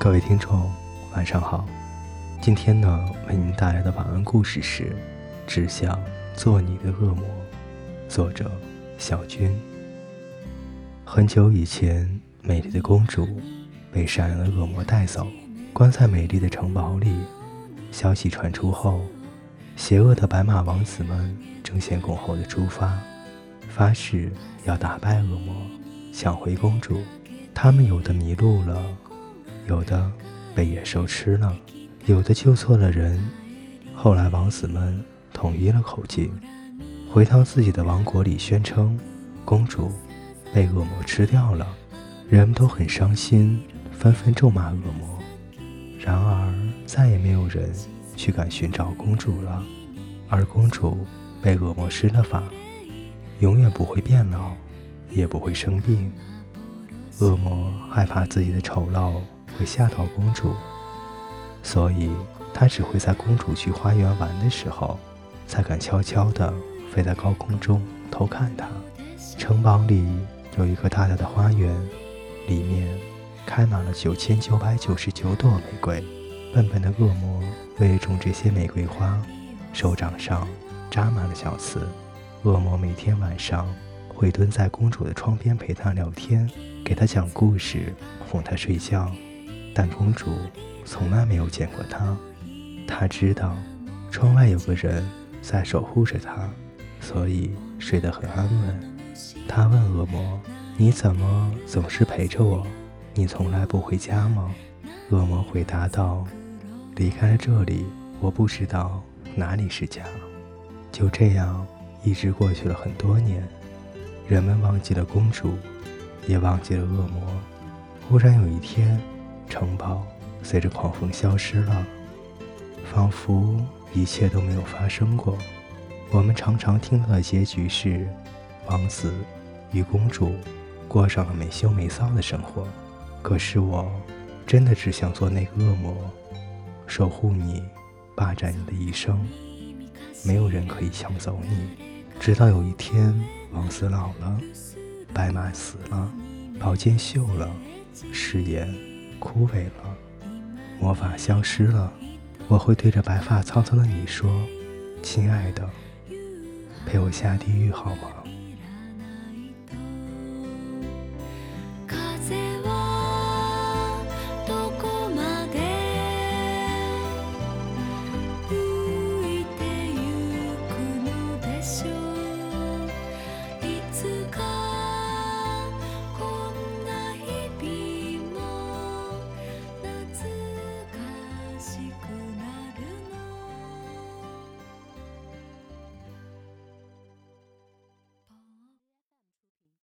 各位听众，晚上好。今天呢，为您带来的晚安故事是《只想做你的恶魔》，作者小军。很久以前，美丽的公主被善良的恶魔带走，关在美丽的城堡里。消息传出后，邪恶的白马王子们争先恐后的出发，发誓要打败恶魔，抢回公主。他们有的迷路了，有的被野兽吃了，有的救错了人。后来，王子们统一了口径，回到自己的王国里，宣称公主被恶魔吃掉了。人们都很伤心，纷纷咒骂恶魔。然而，再也没有人去敢寻找公主了。而公主被恶魔施了法，永远不会变老，也不会生病。恶魔害怕自己的丑陋会吓到公主，所以他只会在公主去花园玩的时候，才敢悄悄地飞在高空中偷看她。城堡里有一个大大的花园，里面开满了九千九百九十九朵玫瑰。笨笨的恶魔为了种这些玫瑰花，手掌上扎满了小刺。恶魔每天晚上。会蹲在公主的窗边陪她聊天，给她讲故事，哄她睡觉。但公主从来没有见过他。她知道窗外有个人在守护着她，所以睡得很安稳。她问恶魔：“你怎么总是陪着我？你从来不回家吗？”恶魔回答道：“离开了这里，我不知道哪里是家。”就这样，一直过去了很多年。人们忘记了公主，也忘记了恶魔。忽然有一天，城堡随着狂风消失了，仿佛一切都没有发生过。我们常常听到的结局是，王子与公主过上了没羞没臊的生活。可是我真的只想做那个恶魔，守护你，霸占你的一生，没有人可以抢走你。直到有一天，王子老了，白马死了，宝剑锈了，誓言枯萎了，魔法消失了，我会对着白发苍苍的你说：“亲爱的，陪我下地狱好吗？”